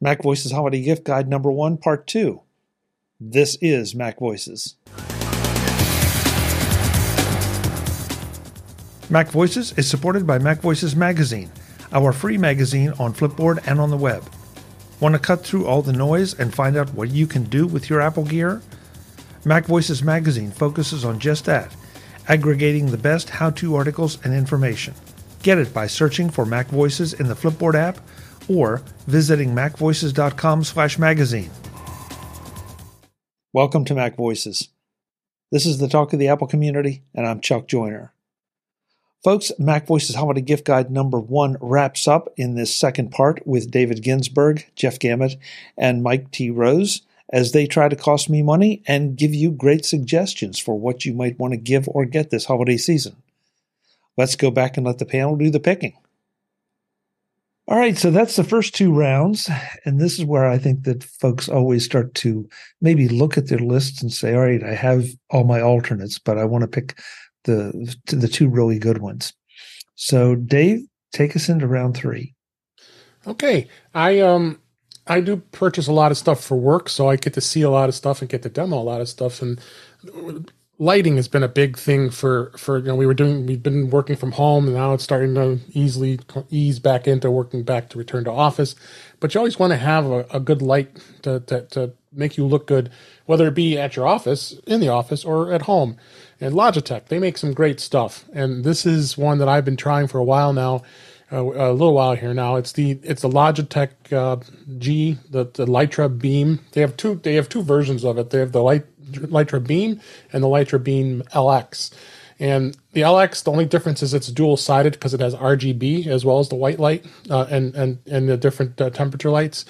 Mac Voices Holiday Gift Guide number one, part two. This is Mac Voices. Mac Voices is supported by Mac Voices Magazine, our free magazine on Flipboard and on the web. Want to cut through all the noise and find out what you can do with your Apple gear? Mac Voices Magazine focuses on just that, aggregating the best how to articles and information. Get it by searching for Mac Voices in the Flipboard app or visiting macvoices.com slash magazine. Welcome to Mac Voices. This is the talk of the Apple community, and I'm Chuck Joiner. Folks, Mac Voices Holiday Gift Guide number one wraps up in this second part with David Ginsburg, Jeff Gamet, and Mike T. Rose as they try to cost me money and give you great suggestions for what you might want to give or get this holiday season. Let's go back and let the panel do the picking. All right, so that's the first two rounds. And this is where I think that folks always start to maybe look at their lists and say, all right, I have all my alternates, but I want to pick the the two really good ones. So Dave, take us into round three. Okay. I um I do purchase a lot of stuff for work, so I get to see a lot of stuff and get to demo a lot of stuff. And lighting has been a big thing for for you know we were doing we've been working from home and now it's starting to easily ease back into working back to return to office but you always want to have a, a good light to, to, to make you look good whether it be at your office in the office or at home and logitech they make some great stuff and this is one that i've been trying for a while now uh, a little while here now. It's the it's the Logitech uh, G, the the Litra Beam. They have two they have two versions of it. They have the Light Litra Beam and the Litra Beam LX. And the LX, the only difference is it's dual sided because it has RGB as well as the white light uh, and and and the different uh, temperature lights.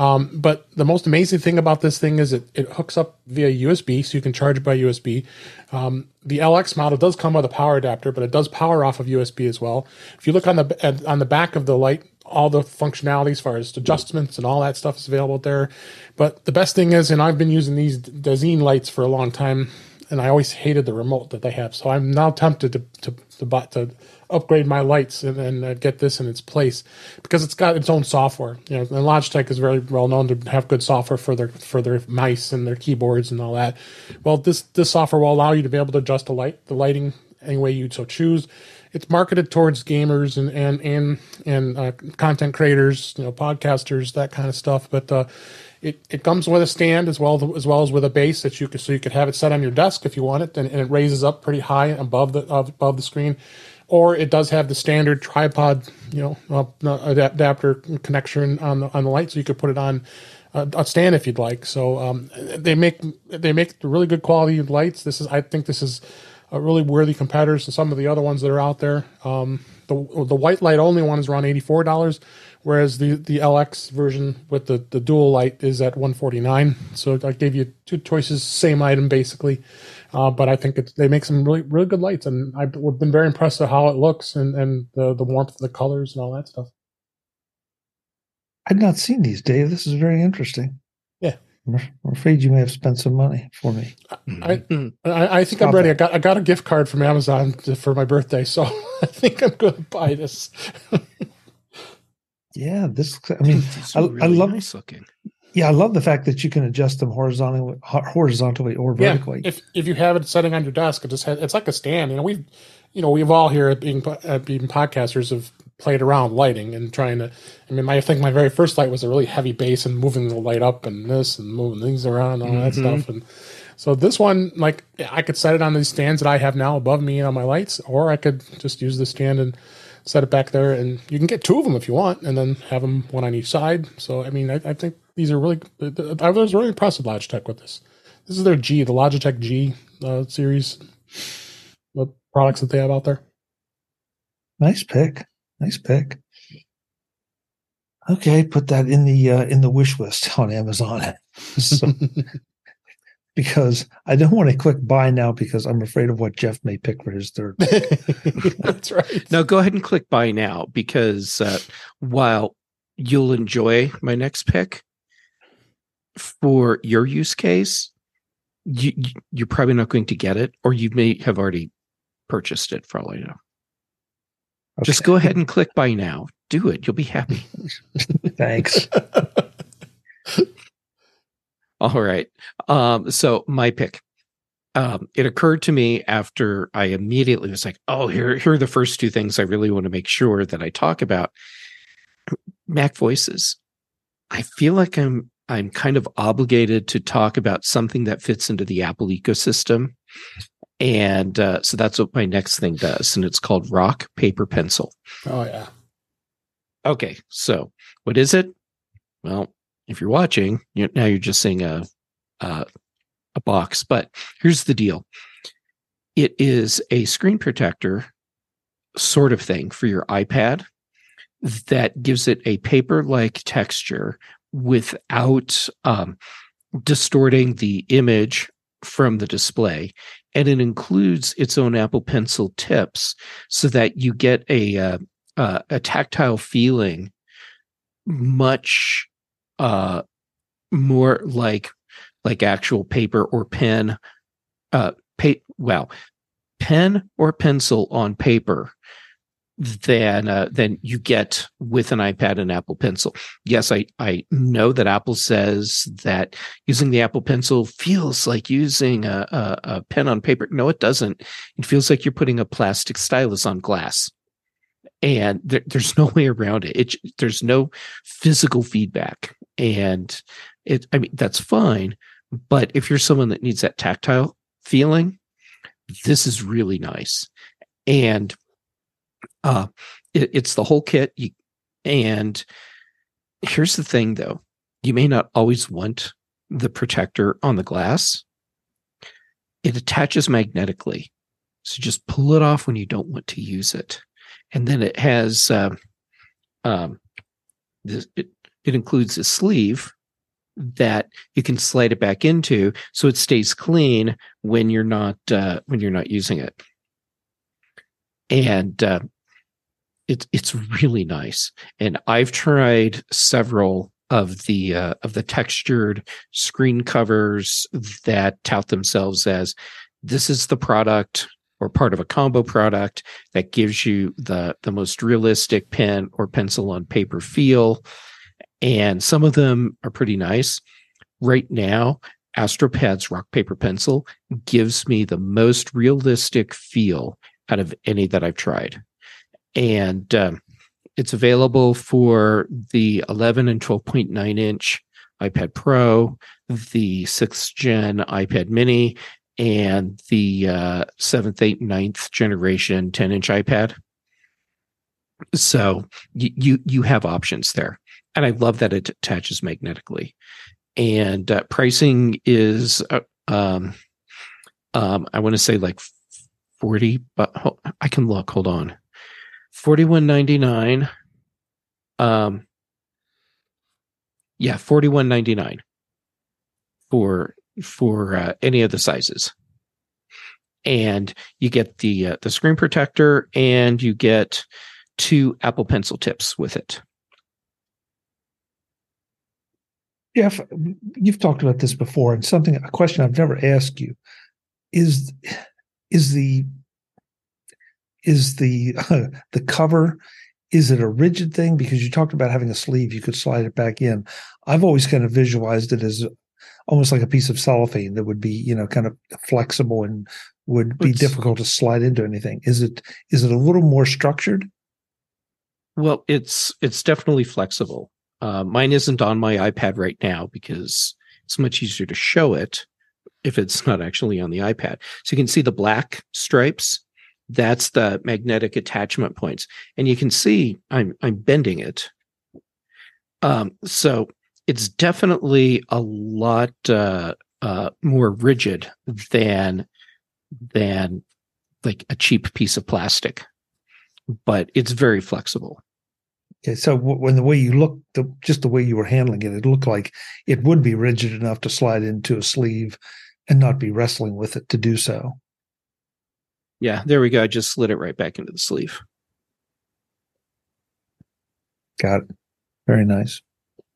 Um, but the most amazing thing about this thing is it, it hooks up via USB, so you can charge it by USB. Um, the LX model does come with a power adapter, but it does power off of USB as well. If you look on the on the back of the light, all the functionality as far as adjustments and all that stuff is available there. But the best thing is, and I've been using these Dazine lights for a long time, and I always hated the remote that they have. So I'm now tempted to to to, to upgrade my lights and, uh, get this in its place because it's got its own software. You know, and Logitech is very well known to have good software for their for their mice and their keyboards and all that. Well, this this software will allow you to be able to adjust the light the lighting any way you so choose it's marketed towards gamers and and and and uh, content creators, you know, podcasters, that kind of stuff. But uh, it it comes with a stand as well as well as with a base that you could so you could have it set on your desk if you want it, and, and it raises up pretty high above the above the screen. Or it does have the standard tripod, you know, uh, adapter connection on the on the light, so you could put it on a stand if you'd like. So um, they make they make really good quality lights. This is I think this is uh, really worthy competitors to some of the other ones that are out there. Um, the the white light only one is around eighty four dollars, whereas the the LX version with the the dual light is at one forty nine. So I gave you two choices, same item basically. Uh, but I think it, they make some really really good lights, and I've been very impressed with how it looks and and the the warmth of the colors and all that stuff. I'd not seen these, Dave. This is very interesting. Yeah, I'm afraid you may have spent some money for me. I, I, I think Stop I'm ready. I got I got a gift card from Amazon to, for my birthday, so I think I'm going to buy this. yeah, this. I mean, I, really I, love nice looking. Yeah, I love the fact that you can adjust them horizontally, horizontally or vertically. Yeah, if if you have it sitting on your desk, it just has, it's like a stand. You know, we've you know we've all here at being at being podcasters have played around lighting and trying to. I mean, I think my very first light was a really heavy base and moving the light up and this and moving things around and all that mm-hmm. stuff. And so this one, like, I could set it on these stands that I have now above me and on my lights, or I could just use the stand and set it back there. And you can get two of them if you want, and then have them one on each side. So I mean, I, I think these are really. I was really impressed with Logitech with this. This is their G, the Logitech G uh, series, the products that they have out there. Nice pick. Nice pick. Okay, put that in the uh, in the wish list on Amazon. so, because I don't want to click buy now because I'm afraid of what Jeff may pick for his third. That's right. No, go ahead and click buy now because uh, while you'll enjoy my next pick for your use case, you, you're probably not going to get it, or you may have already purchased it for all I know. Okay. Just go ahead and click buy now. Do it. You'll be happy. Thanks. All right. Um, so my pick. Um, it occurred to me after I immediately was like, "Oh, here, here are the first two things I really want to make sure that I talk about." Mac Voices. I feel like I'm I'm kind of obligated to talk about something that fits into the Apple ecosystem, and uh, so that's what my next thing does, and it's called Rock Paper Pencil. Oh yeah. Okay, so what is it? Well, if you're watching, you now you're just seeing a, a a box. But here's the deal: it is a screen protector sort of thing for your iPad that gives it a paper-like texture without um, distorting the image from the display and it includes its own apple pencil tips so that you get a uh, uh, a tactile feeling much uh, more like like actual paper or pen uh pa- well pen or pencil on paper than uh, than you get with an iPad and Apple Pencil. Yes, I I know that Apple says that using the Apple Pencil feels like using a, a, a pen on paper. No, it doesn't. It feels like you're putting a plastic stylus on glass, and there, there's no way around it. It there's no physical feedback, and it. I mean, that's fine, but if you're someone that needs that tactile feeling, this is really nice, and uh, it, it's the whole kit. You, and here's the thing, though: you may not always want the protector on the glass. It attaches magnetically, so just pull it off when you don't want to use it. And then it has, uh, um, this, it it includes a sleeve that you can slide it back into so it stays clean when you're not uh, when you're not using it. And uh, it's it's really nice. And i've tried several of the uh, of the textured screen covers that tout themselves as this is the product or part of a combo product that gives you the the most realistic pen or pencil on paper feel and some of them are pretty nice. Right now, Astropad's rock paper pencil gives me the most realistic feel out of any that I've tried, and um, it's available for the 11 and 12.9 inch iPad Pro, the sixth gen iPad Mini, and the uh, seventh, eighth, ninth generation 10 inch iPad. So you, you you have options there and I love that it attaches magnetically. And uh, pricing is, uh, um, um, I want to say like forty, but I can look. Hold on, forty one ninety nine. Um, yeah, forty one ninety nine for for uh, any of the sizes, and you get the uh, the screen protector, and you get two Apple Pencil tips with it. Jeff, you've talked about this before, and something a question I've never asked you is is the is the uh, the cover is it a rigid thing? Because you talked about having a sleeve you could slide it back in. I've always kind of visualized it as almost like a piece of cellophane that would be you know kind of flexible and would be it's, difficult to slide into anything. Is it is it a little more structured? Well it's it's definitely flexible uh, mine isn't on my iPad right now because it's much easier to show it if it's not actually on the iPad. So you can see the black stripes. That's the magnetic attachment points, and you can see I'm I'm bending it. Um, so it's definitely a lot uh, uh, more rigid than than like a cheap piece of plastic, but it's very flexible. Okay, so when the way you look, the, just the way you were handling it, it looked like it would be rigid enough to slide into a sleeve and not be wrestling with it to do so. Yeah, there we go. I just slid it right back into the sleeve. Got it. Very nice.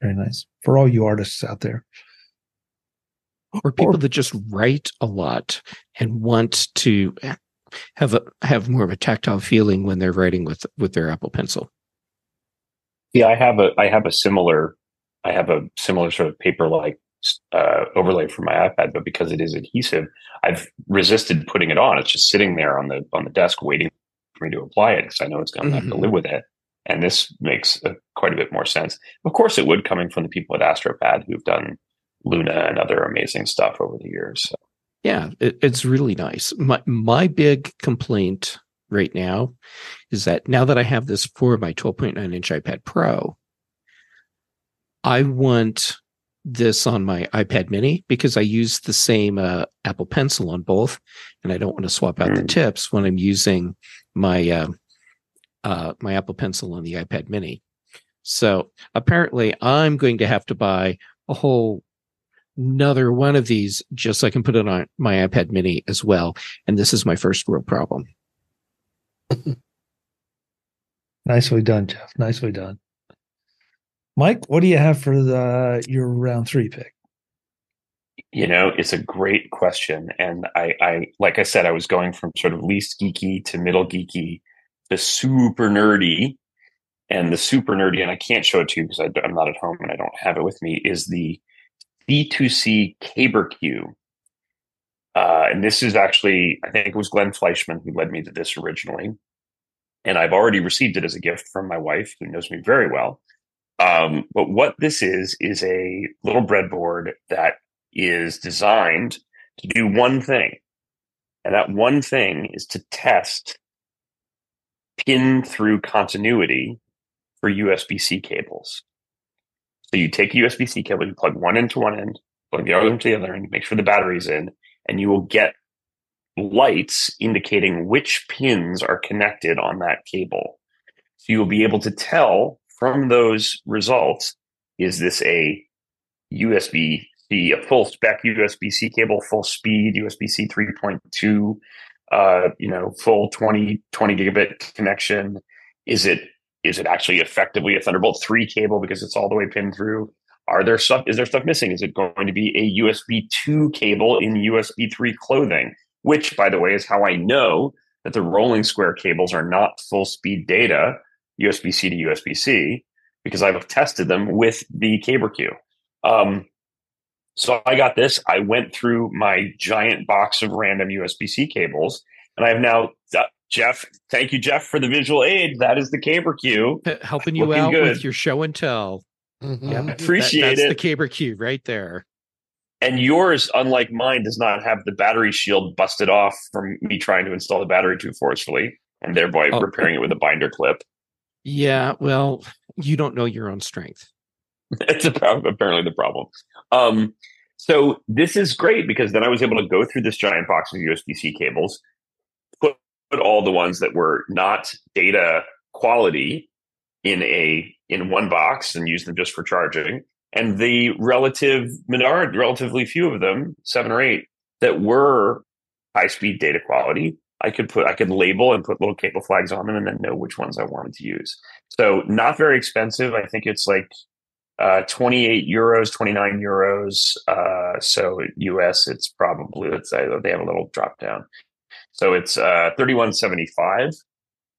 Very nice. For all you artists out there. Or people or, that just write a lot and want to have a have more of a tactile feeling when they're writing with with their Apple Pencil. Yeah, I have a I have a similar I have a similar sort of paper like uh, overlay for my iPad, but because it is adhesive, I've resisted putting it on. It's just sitting there on the on the desk waiting for me to apply it because I know it's going to have to live with it. And this makes uh, quite a bit more sense. Of course, it would coming from the people at AstroPad who've done Luna and other amazing stuff over the years. So, Yeah, it, it's really nice. My my big complaint right now is that now that I have this for my 12.9 inch iPad Pro, I want this on my iPad Mini because I use the same uh, Apple Pencil on both, and I don't want to swap out the Mm. tips when I'm using my uh, uh, my Apple Pencil on the iPad Mini. So apparently, I'm going to have to buy a whole another one of these just so I can put it on my iPad mini as well. And this is my first real problem. Nicely done, Jeff. Nicely done. Mike, what do you have for the your round three pick? you know, it's a great question. And I, I, like I said, I was going from sort of least geeky to middle geeky to super nerdy. And the super nerdy, and I can't show it to you because I, am not at home and I don't have it with me, is the B2C CaberQ. Uh, and this is actually, I think it was Glenn Fleischman who led me to this originally. And I've already received it as a gift from my wife, who knows me very well. Um, but what this is, is a little breadboard that is designed to do one thing. And that one thing is to test pin through continuity for USB C cables. So you take a USB C cable, you plug one into one end, plug the other into the other end, make sure the battery's in, and you will get lights indicating which pins are connected on that cable. So you will be able to tell from those results is this a USB C, a full spec USB C cable, full speed USB C 3.2, uh, you know, full 20, 20 gigabit connection? Is it is it actually effectively a Thunderbolt 3 cable because it's all the way pinned through? Are there stuff is there stuff missing? Is it going to be a USB 2 cable in USB 3 clothing? Which, by the way, is how I know that the rolling square cables are not full speed data, USB C to USB C, because I've tested them with the CaberQ. Um, so I got this. I went through my giant box of random USB C cables, and I have now, uh, Jeff. Thank you, Jeff, for the visual aid. That is the CaberQ. H- Helping you Looking out good. with your show and tell. Mhm. Yeah. That- Appreciate that's it. the Caber Q right there. And yours, unlike mine, does not have the battery shield busted off from me trying to install the battery too forcefully and thereby Oh. repairing it with a binder clip. Yeah, well, you don't know your own strength. It's about, apparently the problem. Um, so this is great because then I was able to go through this giant box of USB C cables, put, put all the ones that were not data quality in a in one box and use them just for charging, and the relative minority, relatively few of them, seven or eight, that were high speed data quality. I could put I could label and put little cable flags on them and then know which ones I wanted to use. So not very expensive. I think it's like uh, 28 euros, 29 euros. Uh, so US, it's probably, they have a little drop down. So it's uh, 3175.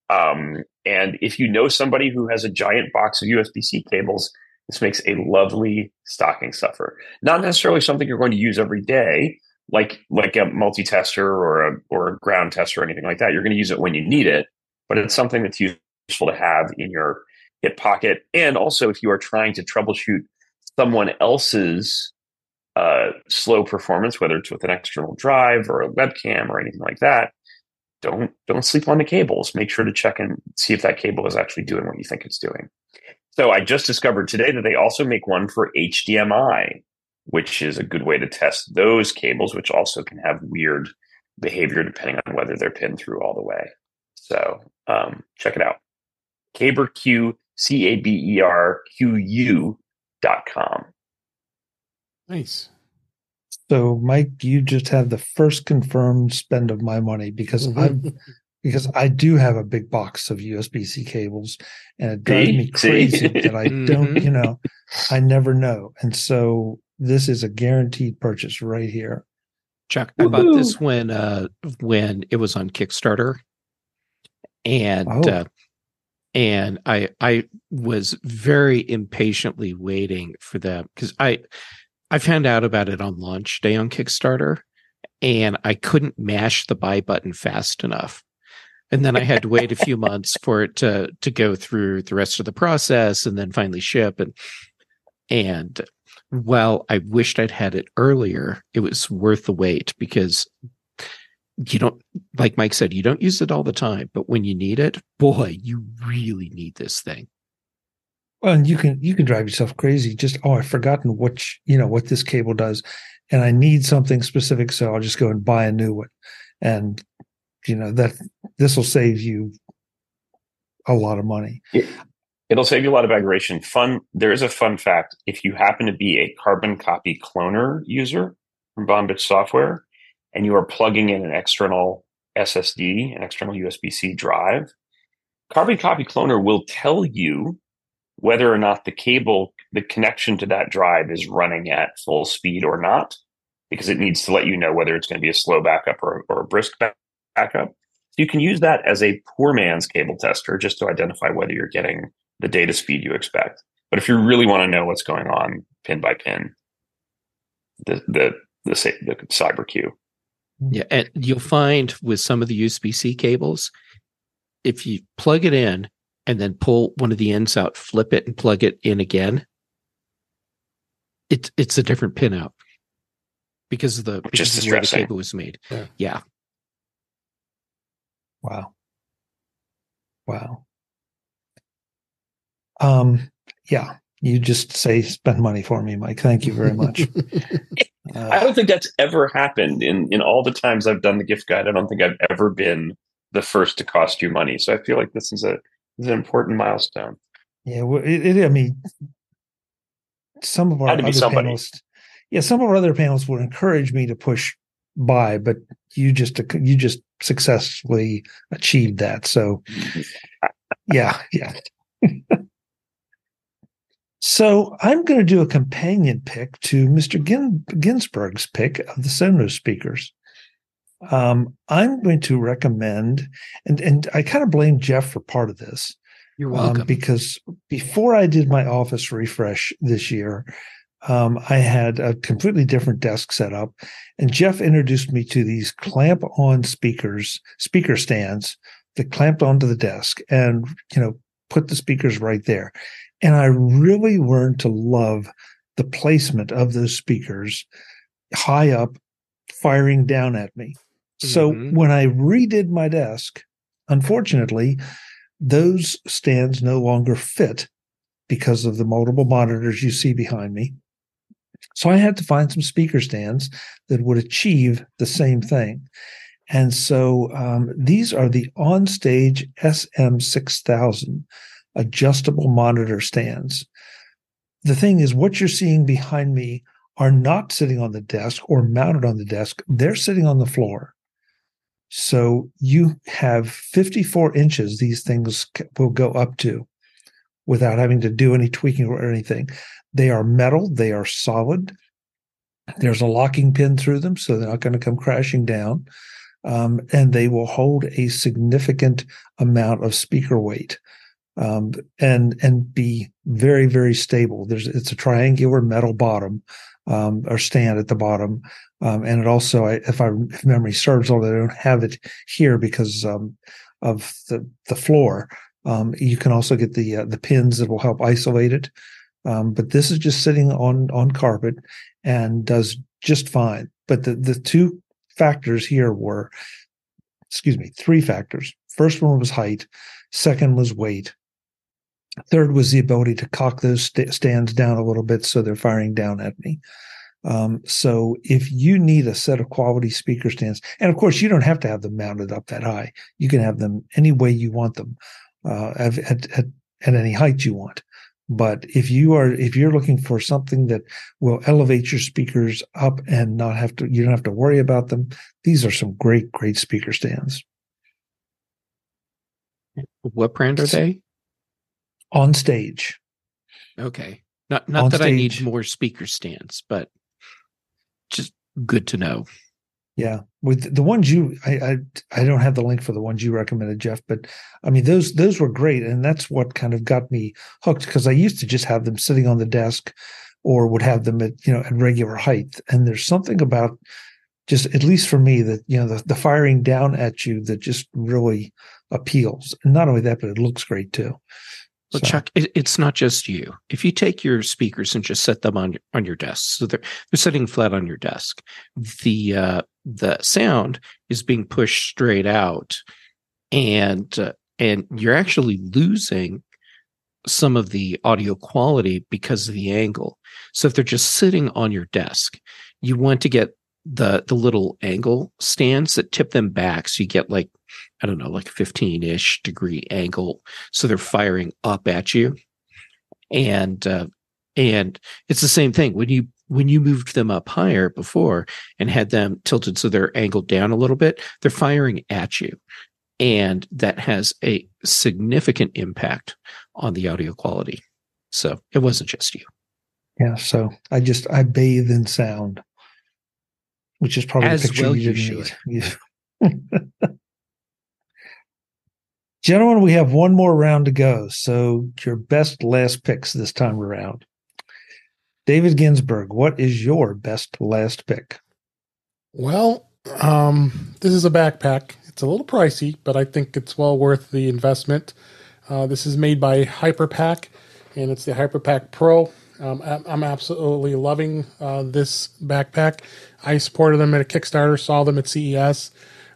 Um, and if you know somebody who has a giant box of USB C cables, this makes a lovely stocking stuffer. Not necessarily something you're going to use every day, like like a multi-tester or a or a ground tester or anything like that. You're going to use it when you need it, but it's something that's useful to have in your hip pocket. And also, if you are trying to troubleshoot someone else's uh, slow performance, whether it's with an external drive or a webcam or anything like that, don't don't sleep on the cables. Make sure to check and see if that cable is actually doing what you think it's doing. So I just discovered today that they also make one for HDMI, which is a good way to test those cables, which also can have weird behavior depending on whether they're pinned through all the way. So um, check it out. CaberQ, C A B E R Q U dot com. Nice. So, Mike, you just have the first confirmed spend of my money because Mm-hmm. I because I do have a big box of USB C cables, and it drives See? me crazy that I don't, Mhm. you know, I never know, and so this is a guaranteed purchase right here. Chuck, I bought this when uh when it was on Kickstarter. And Oh. uh and I I was very impatiently waiting for them because I I found out about it on launch day on Kickstarter, and I couldn't mash the buy button fast enough. And then I had to wait a few months for it to to go through the rest of the process and then finally ship. And and while I wished I'd had it earlier, it was worth the wait because you don't like Mike said, you don't use it all the time, but when you need it, boy, you really need this thing. Well, and you can you can drive yourself crazy. Just oh, I've forgotten what you know what this cable does, and I need something specific, so I'll just go and buy a new one, and you know that this will save you a lot of money. It, it'll save you a lot of aggravation. Fun. There is a fun fact. If you happen to be a carbon copy cloner user from Bombich software, and you are plugging in an external SSD, an external USB C drive, Carbon Copy Cloner will tell you whether or not the cable, the connection to that drive is running at full speed or not, because it needs to let you know whether it's going to be a slow backup or, or a brisk backup. So you can use that as a poor man's cable tester just to identify whether you're getting the data speed you expect. But if you really want to know what's going on pin by pin, the the the, the CaberQ. Yeah, and you'll find with some of the USB-C cables, if you plug it in and then pull one of the ends out, flip it and plug it in again, it's it's a different pin out because of the just the way the cable was made. Yeah. yeah. Wow. Wow. Um. Yeah. You just say spend money for me, Mike. Thank you very much. uh, I don't think that's ever happened in in all the times I've done the gift guide. I don't think I've ever been the first to cost you money. So I feel like this is a is an important milestone. Yeah, well, it, it, I mean, some of our other panelists, yeah, some of our other panels would encourage me to push buy, but you just you just successfully achieved that. So, yeah, yeah. so I'm going to do a companion pick to Mr. Gin, Ginsburg's pick of the Sonos speakers. Um, I'm going to recommend, and and I kind of blame Jeff for part of this. You're welcome. Um, because before I did my office refresh this year, um, I had a completely different desk set up, and Jeff introduced me to these clamp-on speakers, speaker stands that clamped onto the desk, and you know put the speakers right there. And I really learned to love the placement of those speakers high up, firing down at me. So mm-hmm. when I redid my desk, unfortunately, those stands no longer fit because of the multiple monitors you see behind me. So I had to find some speaker stands that would achieve the same thing. And so um, these are the OnStage SM6000 adjustable monitor stands. The thing is, what you're seeing behind me are not sitting on the desk or mounted on the desk, they're sitting on the floor. So you have 54 inches, these things will go up to without having to do any tweaking or anything. They are metal, they are solid. There's a locking pin through them, so they're not going to come crashing down. Um, and they will hold a significant amount of speaker weight um, and and be very very stable. There's it's a triangular metal bottom um, or stand at the bottom, um, and it also, if I if memory serves, although I don't have it here because um, of the the floor, um, you can also get the uh, the pins that will help isolate it. Um, but this is just sitting on on carpet and does just fine. But the the two factors here were, excuse me, three factors. First one was height. Second was weight. Third was the ability to cock those st- stands down a little bit so they're firing down at me. Um, so if you need a set of quality speaker stands, and of course you don't have to have them mounted up that high, you can have them any way you want them, uh, at, at, at, at any height you want. But if you are if you're looking for something that will elevate your speakers up and not have to you don't have to worry about them, these are some great great speaker stands. What brand are they? OnStage. Okay. Not not on that stage. I need more speaker stands, but just good to know. Yeah, with the ones you, I, I, I don't have the link for the ones you recommended, Jeff, but I mean those those were great, and that's what kind of got me hooked because I used to just have them sitting on the desk or would have them at you know at regular height. And there's something about just at least for me that you know the, the firing down at you that just really appeals. And not only that, but it looks great too. Well, so. Chuck, it, it's not just you. If you take your speakers and just set them on on your desk, so they're they're sitting flat on your desk, the uh, the sound is being pushed straight out, and uh, and you're actually losing some of the audio quality because of the angle. So if they're just sitting on your desk, you want to get the the little angle stands that tip them back so you get like I don't know, like 15-ish degree angle. So they're firing up at you. And uh, and it's the same thing when you when you moved them up higher before and had them tilted so they're angled down a little bit, they're firing at you. And that has a significant impact on the audio quality. So it wasn't just you. Yeah. So I just I bathe in sound, which is probably as the picture well you, you didn't should. need. Gentlemen, we have one more round to go. So your best last picks this time around. David Ginsburg, what is your best last pick? Well, um, this is a backpack. It's a little pricey, but I think it's well worth the investment. Uh, this is made by HyperPak, and it's the HyperPak Pro. Um, I'm absolutely loving uh, this backpack. I supported them at a Kickstarter, saw them at CES.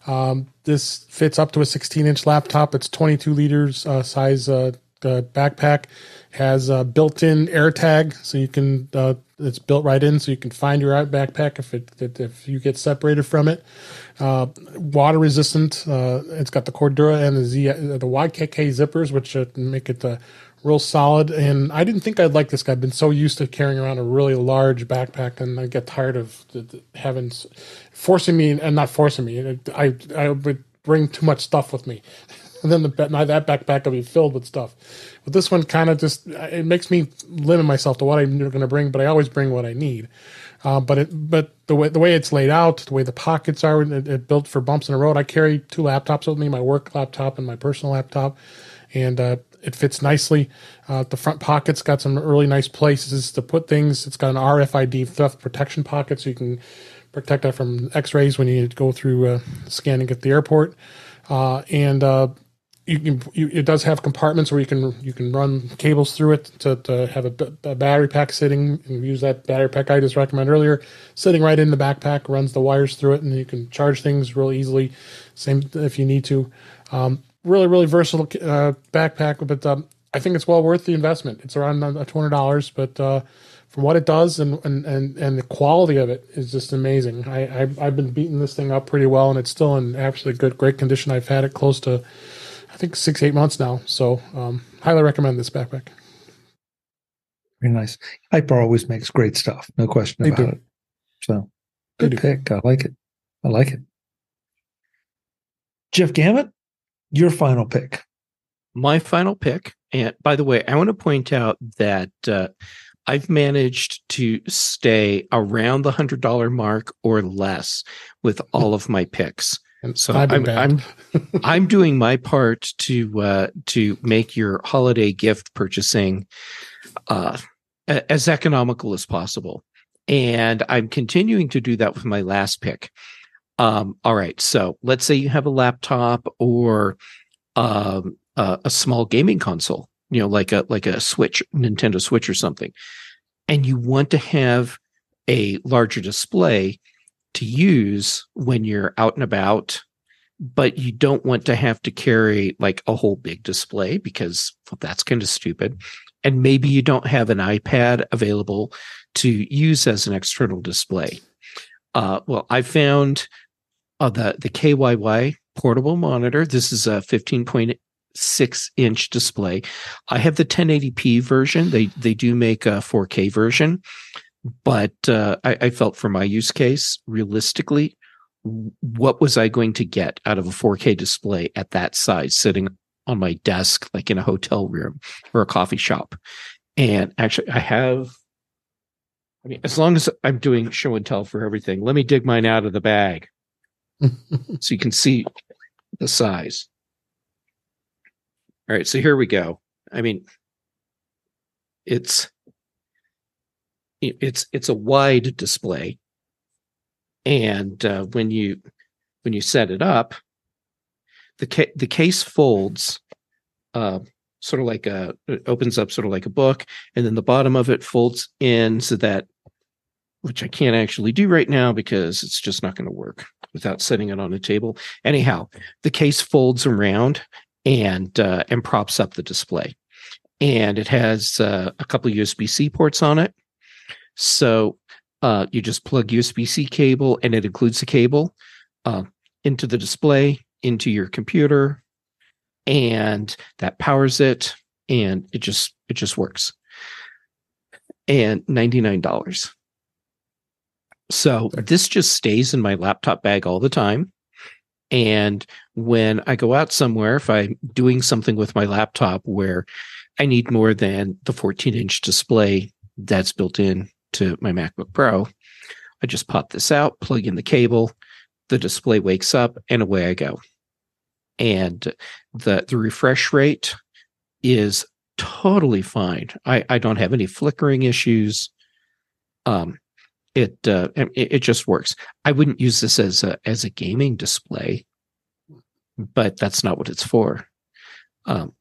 Um, this fits up to a 16 inch laptop. It's 22 liters uh, size uh, backpack. Has a built-in AirTag, so you can. Uh, it's built right in, so you can find your backpack if it if you get separated from it. Uh, water resistant. Uh, it's got the Cordura and the Z, the YKK zippers, which make it real solid. And I didn't think I'd like this guy. I've been so used to carrying around a really large backpack, and I get tired of having forcing me and not forcing me. I I would bring too much stuff with me. And then the that backpack will be filled with stuff. But this one kind of just it makes me limit myself to what I'm going to bring. But I always bring what I need. Uh, but it but the way the way it's laid out, the way the pockets are, it, it built for bumps in the road. I carry two laptops with me, my work laptop and my personal laptop, and uh, it fits nicely. Uh, the front pocket's got some really nice places to put things. It's got an RFID theft protection pocket, so you can protect that from X-rays when you go through uh, scanning at the airport. Uh, and uh, you can you, it does have compartments where you can you can run cables through it to, to have a, battery pack sitting and use that battery pack I just recommended earlier sitting right in the backpack runs the wires through it and you can charge things real easily same if you need to um, really really versatile uh, backpack but um, I think it's well worth the investment it's around uh, two hundred dollars but uh, from what it does and, and, and, and the quality of it is just amazing I, I I've been beating this thing up pretty well and it's still in absolutely good great condition I've had it close to I think six eight months now. So um, highly recommend this backpack. Very nice. Hyper always makes great stuff. No question they about do. it. So good pick. I like it. I like it. Jeff Gamet, your final pick. My final pick. And by the way, I want to point out that uh, I've managed to stay around the hundred dollar mark or less with all of my picks. And so I'm, I'm, I'm doing my part to uh, to make your holiday gift purchasing uh, as economical as possible, and I'm continuing to do that with my last pick. Um, all right, so let's say you have a laptop or um, a, a small gaming console, you know, like a like a Switch, Nintendo Switch or something, and you want to have a larger display to use when you're out and about, but you don't want to have to carry like a whole big display because well, that's kind of stupid. And maybe you don't have an iPad available to use as an external display. Uh, well, I found uh, the the KYY portable monitor. This is a 15.6 inch display. I have the 1080p version. They they do make a 4K version, but uh, I, I, felt for my use case, realistically, what was I going to get out of a 4K display at that size sitting on my desk, like in a hotel room or a coffee shop? And actually, I have. I mean, as long as I'm doing show and tell for everything, let me dig mine out of the bag so you can see the size. All right, so here we go. I mean, it's it's it's a wide display, and uh, when you when you set it up, the ca- the case folds, uh, sort of like a it opens up sort of like a book, and then the bottom of it folds in so that, which I can't actually do right now because it's just not going to work without setting it on a table. Anyhow, the case folds around and uh, and props up the display, and it has uh, a couple USB C ports on it. So uh, you just plug USB C cable, and it includes the cable uh, into the display, into your computer, and that powers it, and it just it just works. And ninety nine dollars. So this just stays in my laptop bag all the time. And when I go out somewhere, if I'm doing something with my laptop where I need more than the 14 inch display that's built in to my MacBook Pro, I just pop this out, plug in the cable, the display wakes up, and away I go. And the the refresh rate is totally fine. I, I don't have any flickering issues. Um, it, uh, it it just works. I wouldn't use this as a as a gaming display, but that's not what it's for. Um,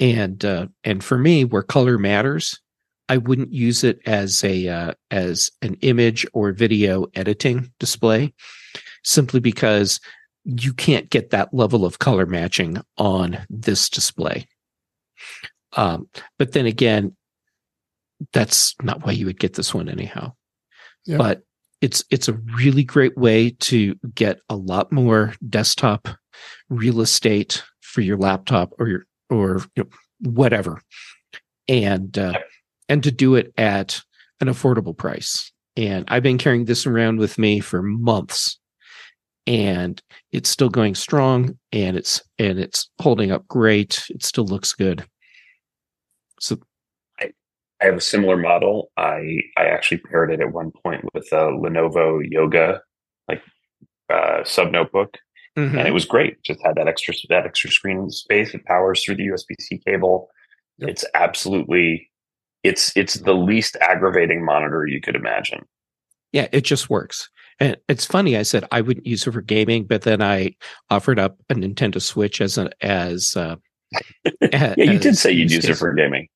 and uh, and for me, where color matters, I wouldn't use it as a uh, as an image or video editing display, simply because you can't get that level of color matching on this display. Um, but then again, that's not why you would get this one anyhow. Yeah. But it's it's a really great way to get a lot more desktop real estate for your laptop or your or you know, whatever, and uh, and to do it at an affordable price. And I've been carrying this around with me for months, and it's still going strong, and it's and it's holding up great. It still looks good. So I have a similar model. I I actually paired it at one point with a Lenovo Yoga like uh, sub notebook, mhm. and it was great. Just had that extra that extra screen space. It powers through the USB C cable. Yep. It's absolutely it's it's the least aggravating monitor you could imagine. Yeah, it just works. And it's funny. I said I wouldn't use it for gaming, but then I offered up a Nintendo Switch as a as uh, Yeah, you did say you'd use it for gaming.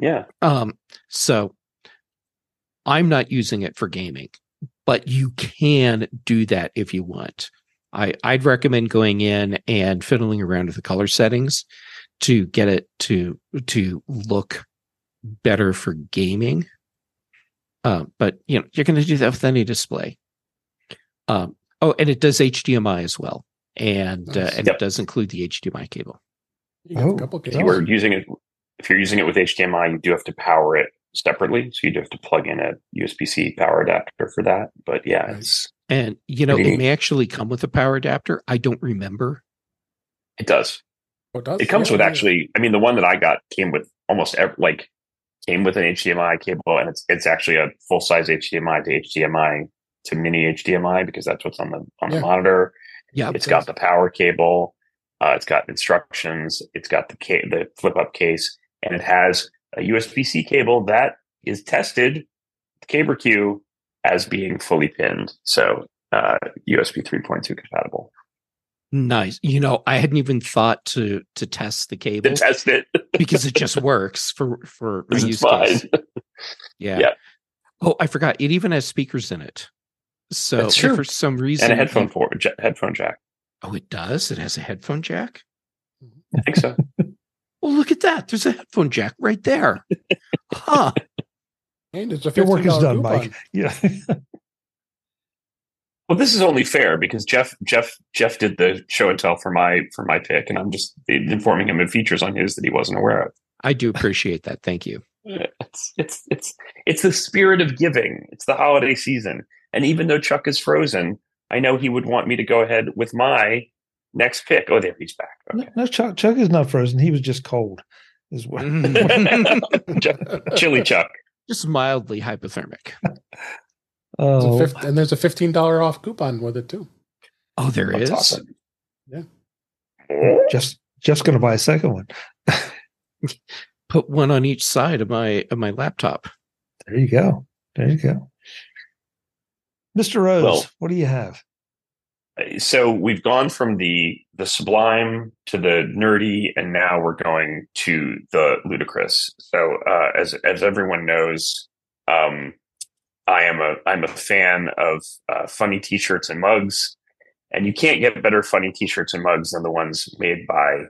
Yeah, Um, so I'm not using it for gaming, but you can do that if you want. I, I'd recommend going in and fiddling around with the color settings to get it to to look better for gaming. Uh, but you know, you're going to do that with any display. Um, oh, and it does HDMI as well, and uh, and Yep. it does include the HDMI cable. You Oh, a couple if you were using it, if you're using it with HDMI, you do have to power it separately. So you do have to plug in a USB C power adapter for that. But yeah, Right. it's And you know, Pretty it may actually come with a power adapter. I don't remember. it does. Oh, it does? It comes Yeah, with yeah. actually. I mean, the one that I got came with almost ev like came with an HDMI cable, and it's it's actually a full size HDMI to HDMI to mini HDMI because that's what's on the on Yeah. the monitor. Yeah, It's got the power cable. Uh, it's got instructions. It's got the ca- the flip up case, and it has a USB C cable that is tested CaberQ as being fully pinned, so uh, USB 3.2 compatible. Nice. You know, I hadn't even thought to to test the cable. To cable test it, because it just works for for my use fine. case. Yeah. Yeah. Oh, I forgot. It even has speakers in it. So That's true. for some reason, and a headphone you- for ja- headphone jack. oh, it does. It has a headphone jack. I think so. Well, look at that. There's a headphone jack right there. Huh. And it's a Your work is done, coupon. Mike. Yeah. Well, this is only fair because Jeff Jeff Jeff did the show and tell for my for my pick, and I'm just informing him of features on his that he wasn't aware of. I do appreciate that. Thank you. It's it's it's it's the spirit of giving. It's the holiday season, and even though Chuck is frozen, I know he would want me to go ahead with my next pick. Oh, there he's back. No, Okay. no, Chuck, Chuck is not frozen. He was just cold. Is what. Chuck- Chili Chuck. Just mildly hypothermic. Oh. There's a Oh, fif- and there's a fifteen dollar off coupon with it too. Oh, there is. That's awesome. Yeah. just just going to buy a second one. Put one on each side of my of my laptop. There you go. There you go. Mr. Rose, Well- what do you have? So we've gone from the the sublime to the nerdy and now we're going to the ludicrous. So uh, as as everyone knows um, i am a i'm a fan of uh, funny t-shirts and mugs. And you can't get better funny t-shirts and mugs than the ones made by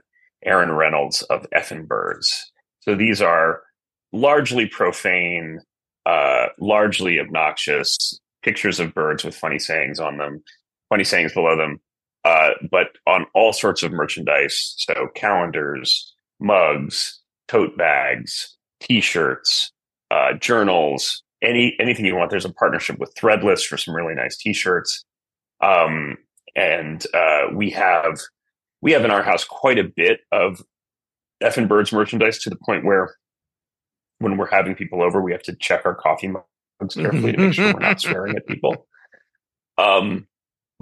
aaron reynolds of effin birds. So these are largely profane uh, largely obnoxious pictures of birds with funny sayings on them funny sayings below them, uh, but on all sorts of merchandise. So calendars, mugs, tote bags, T-shirts, uh, journals, any anything you want. There's a partnership with Threadless for some really nice T-shirts, um, and uh, we have we have in our house quite a bit of Effin' Birds merchandise to the point where when we're having people over, we have to check our coffee mugs carefully to make sure we're not swearing at people. Um,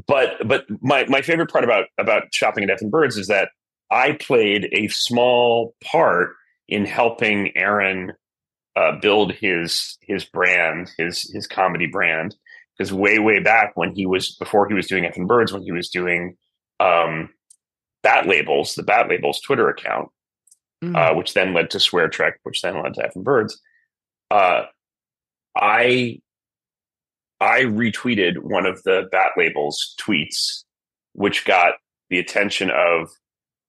but but my my favorite part about about shopping at Effin' Birds is that I played a small part in helping Aaron uh, build his his brand, his his comedy brand. Because way way back when he was before he was doing Effin' Birds, when he was doing um, Bad Labels, the Bad Labels Twitter account, Mm. uh, which then led to Swear Trek, which then led to F and Birds. Uh, I I retweeted one of the Bad Labels tweets, which got the attention of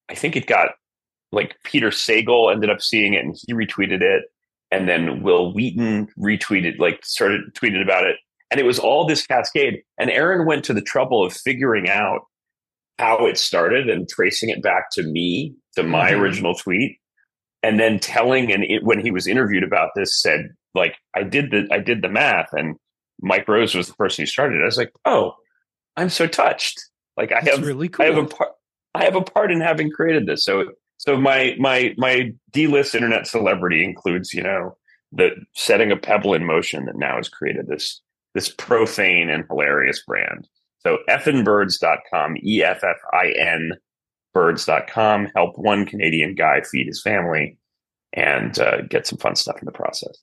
I think it got like Peter Sagal ended up seeing it and he retweeted it, and then Wil Wheaton retweeted like started tweeted about it, and it was all this cascade. And Aaron went to the trouble of figuring out how it started and tracing it back to me, to my Mhm. original tweet, and then telling and it, when he was interviewed about this, said like I did the I did the math, and Mike Rose was the person who started it. I was like, oh, I'm so touched. Like I That's have really cool. I have a part I have a part in having created this. So so my my my D list internet celebrity includes, you know, the setting a pebble in motion that now has created this this profane and hilarious brand. So effinbirds.com, E F F I N birds.com. Help one Canadian guy feed his family and uh, get some fun stuff in the process.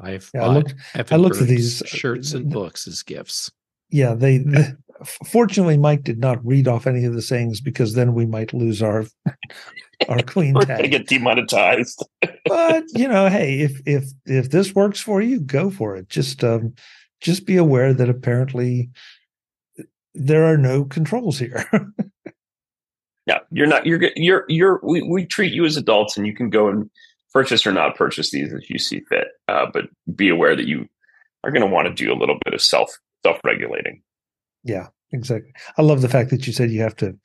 I've Yeah, I looked. F I and looked at these, uh, shirts and books as gifts. Yeah, they. The, fortunately, Mike did not read off any of the sayings because then we might lose our our clean We're going to get demonetized. but you know, hey, if if if this works for you, go for it. Just um, just be aware that apparently there are no controls here. Yeah, you're not. You're you're you're. We, we treat you as adults, and you can go and purchase or not purchase these as you see fit. Uh, but be aware that you are going to want to do a little bit of self self regulating. yeah, exactly. I love the fact that you said you have to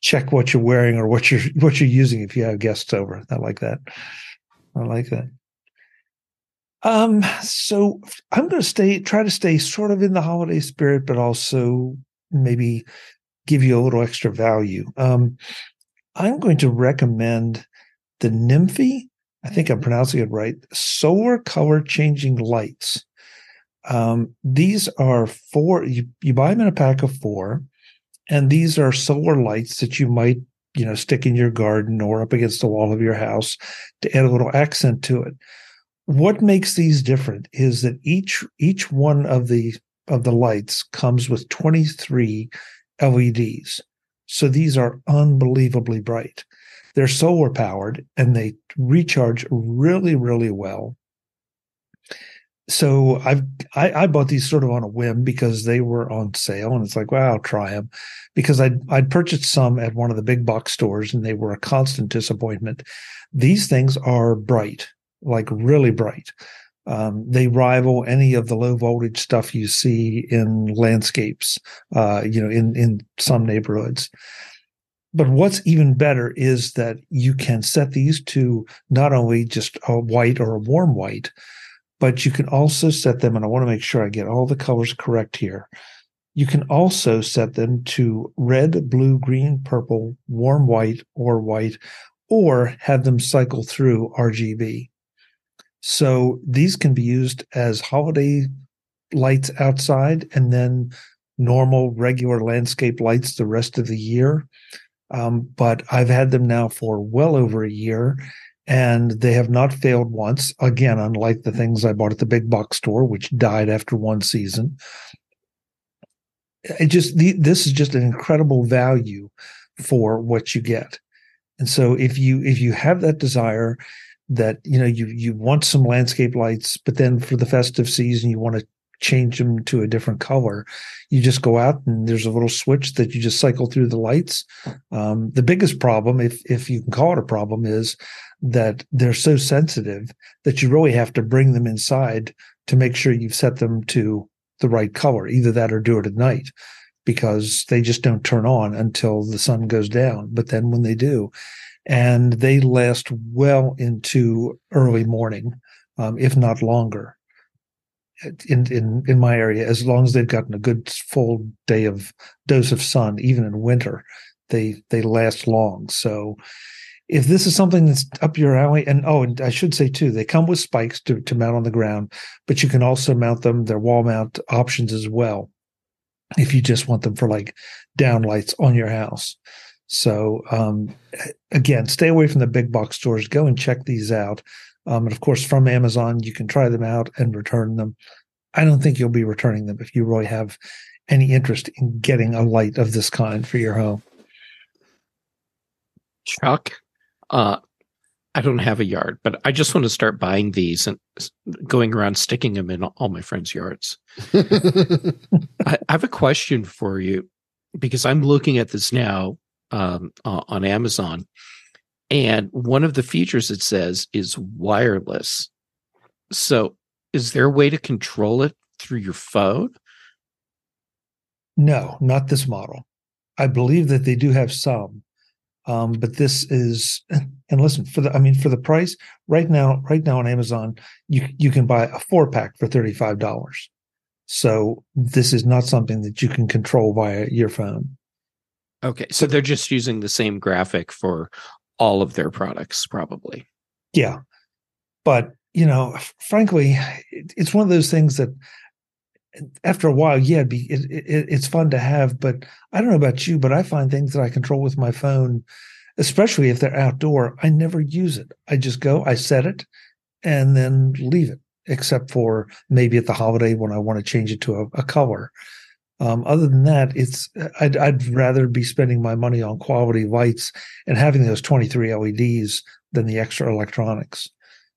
check what you're wearing or what you're what you're using if you have guests over. I like that. I like that. Um, so I'm going to stay, try to stay sort of in the holiday spirit, but also maybe give you a little extra value. Um, I'm going to recommend the Nymphy. I think I'm pronouncing it right. Solar color changing lights. Um, these are four. You you buy them in a pack of four, and these are solar lights that you might you know stick in your garden or up against the wall of your house to add a little accent to it what makes these different is that each each one of the of the lights comes with 23 LEDs. So these are unbelievably bright. They're solar powered and they recharge really really well. So I've I, I bought these sort of on a whim because they were on sale and it's like well I'll try them because I'd I'd purchased some at one of the big box stores and they were a constant disappointment. These things are bright like really bright. Um, they rival any of the low voltage stuff you see in landscapes, uh, you know, in in some neighborhoods. But what's even better is that you can set these to not only just a white or a warm white, but you can also set them, and I want to make sure I get all the colors correct here. You can also set them to red, blue, green, purple, warm white, or white, or have them cycle through RGB. So these can be used as holiday lights outside and then normal, regular landscape lights the rest of the year. Um, but I've had them now for well over a year and they have not failed once. Again, unlike the things I bought at the big box store, which died after one season. It just the, this is just an incredible value for what you get. And so if you if you have that desire that you know you you want some landscape lights, but then for the festive season you want to change them to a different color. You just go out and there's a little switch that you just cycle through the lights. Um, the biggest problem, if if you can call it a problem, is that they're so sensitive that you really have to bring them inside to make sure you've set them to the right color. Either that or do it at night because they just don't turn on until the sun goes down. But then when they do, and they last well into early morning, um, if not longer in in in my area as long as they've gotten a good full day of dose of sun even in winter they they last long. So if this is something that's up your alley and oh and i should say too they come with spikes to, to mount on the ground but you can also mount them they're wall mount options as well if you just want them for like down lights on your house. So um, again stay away from the big box stores. Go and check these out um, and of course, from Amazon, you can try them out and return them. I don't think you'll be returning them if you really have any interest in getting a light of this kind for your home. Chuck, uh, I don't have a yard, but I just want to start buying these and going around sticking them in all my friends' yards. I, I, have a question for you because I'm looking at this now um, uh, on Amazon, and one of the features it says is wireless. So, is there a way to control it through your phone? No, not this model. I believe that they do have some, um, but this is and listen for the. I mean, for the price right now, right now on Amazon, you you can buy a four pack for thirty five dollars. So this is not something that you can control via your phone. Okay, so they're just using the same graphic for all of their products, probably. Yeah. But, you know, frankly, it's one of those things that after a while, yeah, be, it, it, it's fun to have. But I don't know about you, but I find things that I control with my phone, especially if they're outdoor, I never use it. I just go, I set it, and then leave it, except for maybe at the holiday when I want to change it to a, a color. Um, other than that, it's I'd, I'd rather be spending my money on quality lights and having those 23 LEDs than the extra electronics.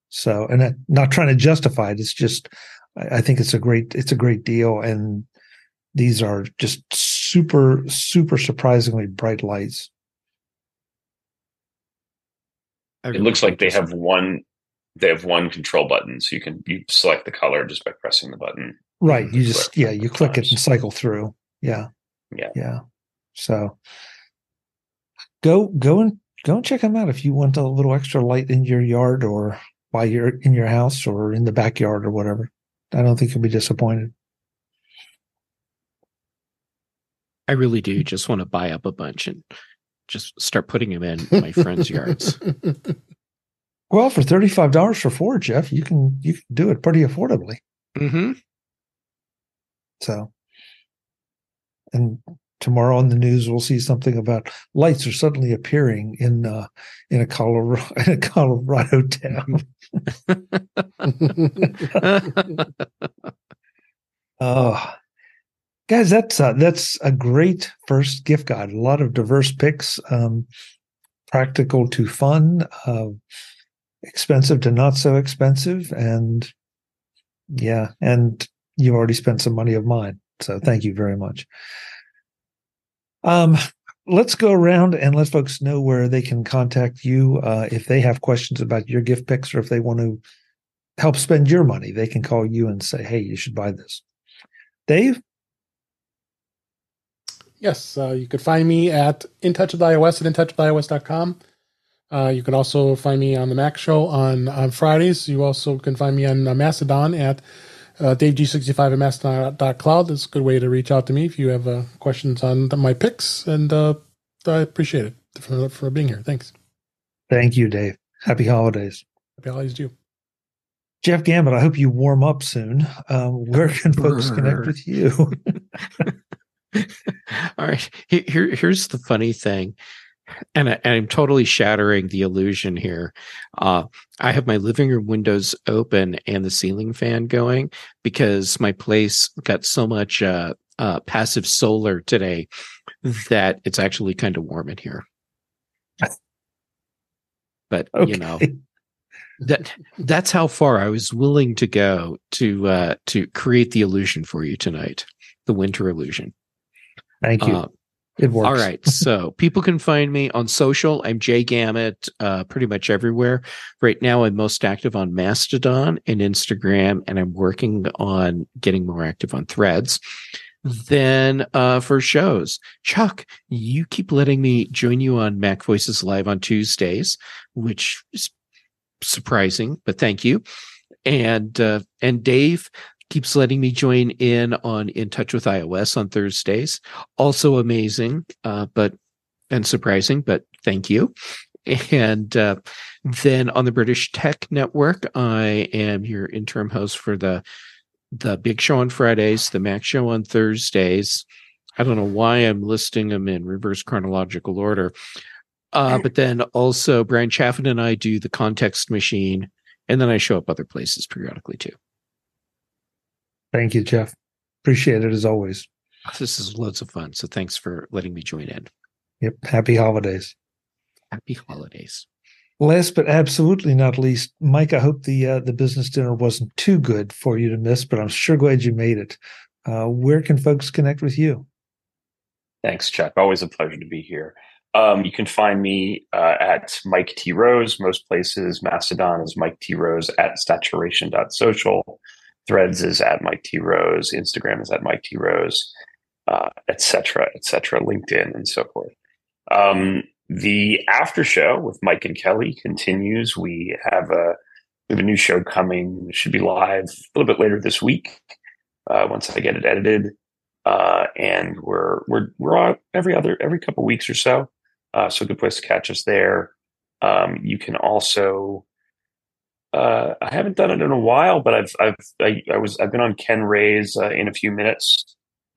So, and I'm not trying to justify it. It's just I, I think it's a great it's a great deal, and these are just super super surprisingly bright lights. It looks like they have one they have one control button, so you can you select the color just by pressing the button. Right. You just yeah, you click it and cycle through. Yeah. Yeah. Yeah. So go go and go and check them out if you want a little extra light in your yard or while you're in your house or in the backyard or whatever. I don't think you'll be disappointed. I really do just want to buy up a bunch and just start putting them in my friends' yards. Well, for thirty-five dollars for four, Jeff, you can you can do it pretty affordably. Mm-hmm. So, and tomorrow on the news we'll see something about lights are suddenly appearing in uh, in a Colorado in a Colorado town. oh, guys, that's uh, that's a great first gift guide. A lot of diverse picks, um, practical to fun, uh, expensive to not so expensive, and yeah, and you've already spent some money of mine. So thank you very much. Um, let's go around and let folks know where they can contact you uh, if they have questions about your gift picks or if they want to help spend your money. They can call you and say, "Hey, you should buy this." Dave. Yes, uh, you could find me at In Touch with iOS at intouchwithios.com. Uh, you can also find me on the Mac Show on on Fridays. You also can find me on uh, Mastodon at uh, DaveG65 at Mastodon.cloud. That's a good way to reach out to me if you have uh, questions on my picks. And uh, I appreciate it for, for being here. Thanks. Thank you, Dave. Happy holidays. Happy holidays to you. Jeff Gamet, I hope you warm up soon. Um, where can folks connect with you? All right. Here, here's the funny thing and, I, am totally shattering the illusion here. Uh, I have my living room windows open and the ceiling fan going because my place got so much uh, uh, passive solar today that it's actually kind of warm in here. But okay. you know that that's how far I was willing to go to uh, to create the illusion for you tonight, the winter illusion. Thank you. It works. All right. so people can find me on social. I'm jgamet, uh, pretty much everywhere. Right now, I'm most active on Mastodon and Instagram, and I'm working on getting more active on threads. Then uh, for shows, Chuck, you keep letting me join you on Mac Voices Live on Tuesdays, which is surprising, but thank you. And uh, and Dave, keeps letting me join in on In Touch with iOS on Thursdays. Also amazing, uh, but and surprising, but thank you. And uh, then on the British Tech Network, I am your interim host for the the Big Show on Fridays, the Mac Show on Thursdays. I don't know why I'm listing them in reverse chronological order. Uh, but then also Bryan Chaffin and I do the Context Machine, and then I show up other places periodically too. Thank you, Jeff. Appreciate it as always. This is loads of fun. So thanks for letting me join in. Yep. Happy holidays. Happy holidays. Last but absolutely not least, Mike, I hope the uh, the business dinner wasn't too good for you to miss, but I'm sure glad you made it. Uh, where can folks connect with you? Thanks, Chuck. Always a pleasure to be here. Um, you can find me uh, at Mike T. Rose, most places. Mastodon is Mike T. Rose at saturation.social. Threads is at Mike T Rose, Instagram is at Mike T Rose, uh, et cetera, et cetera, LinkedIn and so forth. Um, the after show with Mike and Kelly continues. We have a we have a new show coming. It should be live a little bit later this week uh, once I get it edited. Uh, and we're we're we're on every other every couple weeks or so. Uh, so good place to catch us there. Um, you can also uh, I haven't done it in a while, but I've I've I, I was I've been on Ken Ray's uh, in a few minutes,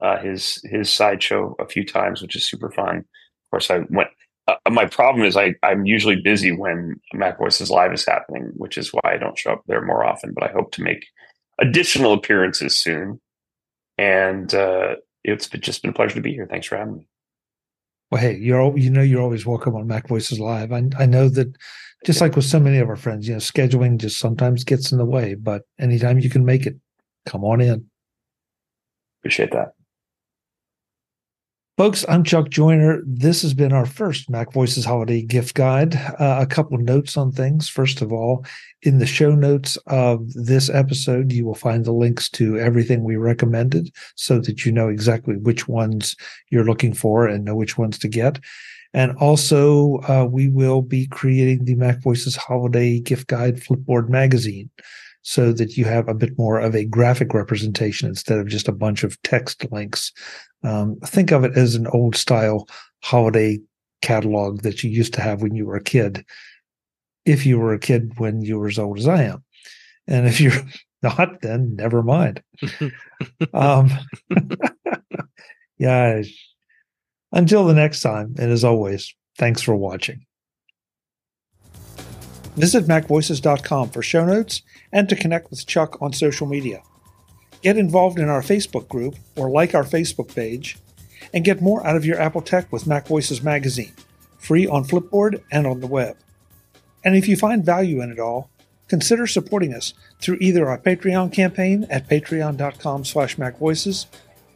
uh, his his sideshow a few times, which is super fun. Of course, I went. Uh, my problem is I I'm usually busy when Mac Voices Live is happening, which is why I don't show up there more often. But I hope to make additional appearances soon. And uh, it's been, just been a pleasure to be here. Thanks for having me. Well, hey, you're you know you're always welcome on Mac Voices Live. I I know that just like with so many of our friends, you know, scheduling just sometimes gets in the way, but anytime you can make it, come on in. Appreciate that. Folks, I'm Chuck Joiner. This has been our first Mac Voices Holiday Gift Guide. Uh, a couple of notes on things. First of all, in the show notes of this episode, you will find the links to everything we recommended so that you know exactly which ones you're looking for and know which ones to get. And also, uh, we will be creating the Mac Voices Holiday Gift Guide Flipboard magazine so that you have a bit more of a graphic representation instead of just a bunch of text links. Um, think of it as an old style holiday catalog that you used to have when you were a kid, if you were a kid when you were as old as I am. And if you're not, then never mind. um, yeah, until the next time, and as always, thanks for watching. Visit MacVoices.com for show notes and to connect with Chuck on social media. Get involved in our Facebook group or like our Facebook page, and get more out of your Apple Tech with Mac Voices Magazine, free on Flipboard and on the web. And if you find value in it all, consider supporting us through either our Patreon campaign at patreon.com slash macvoices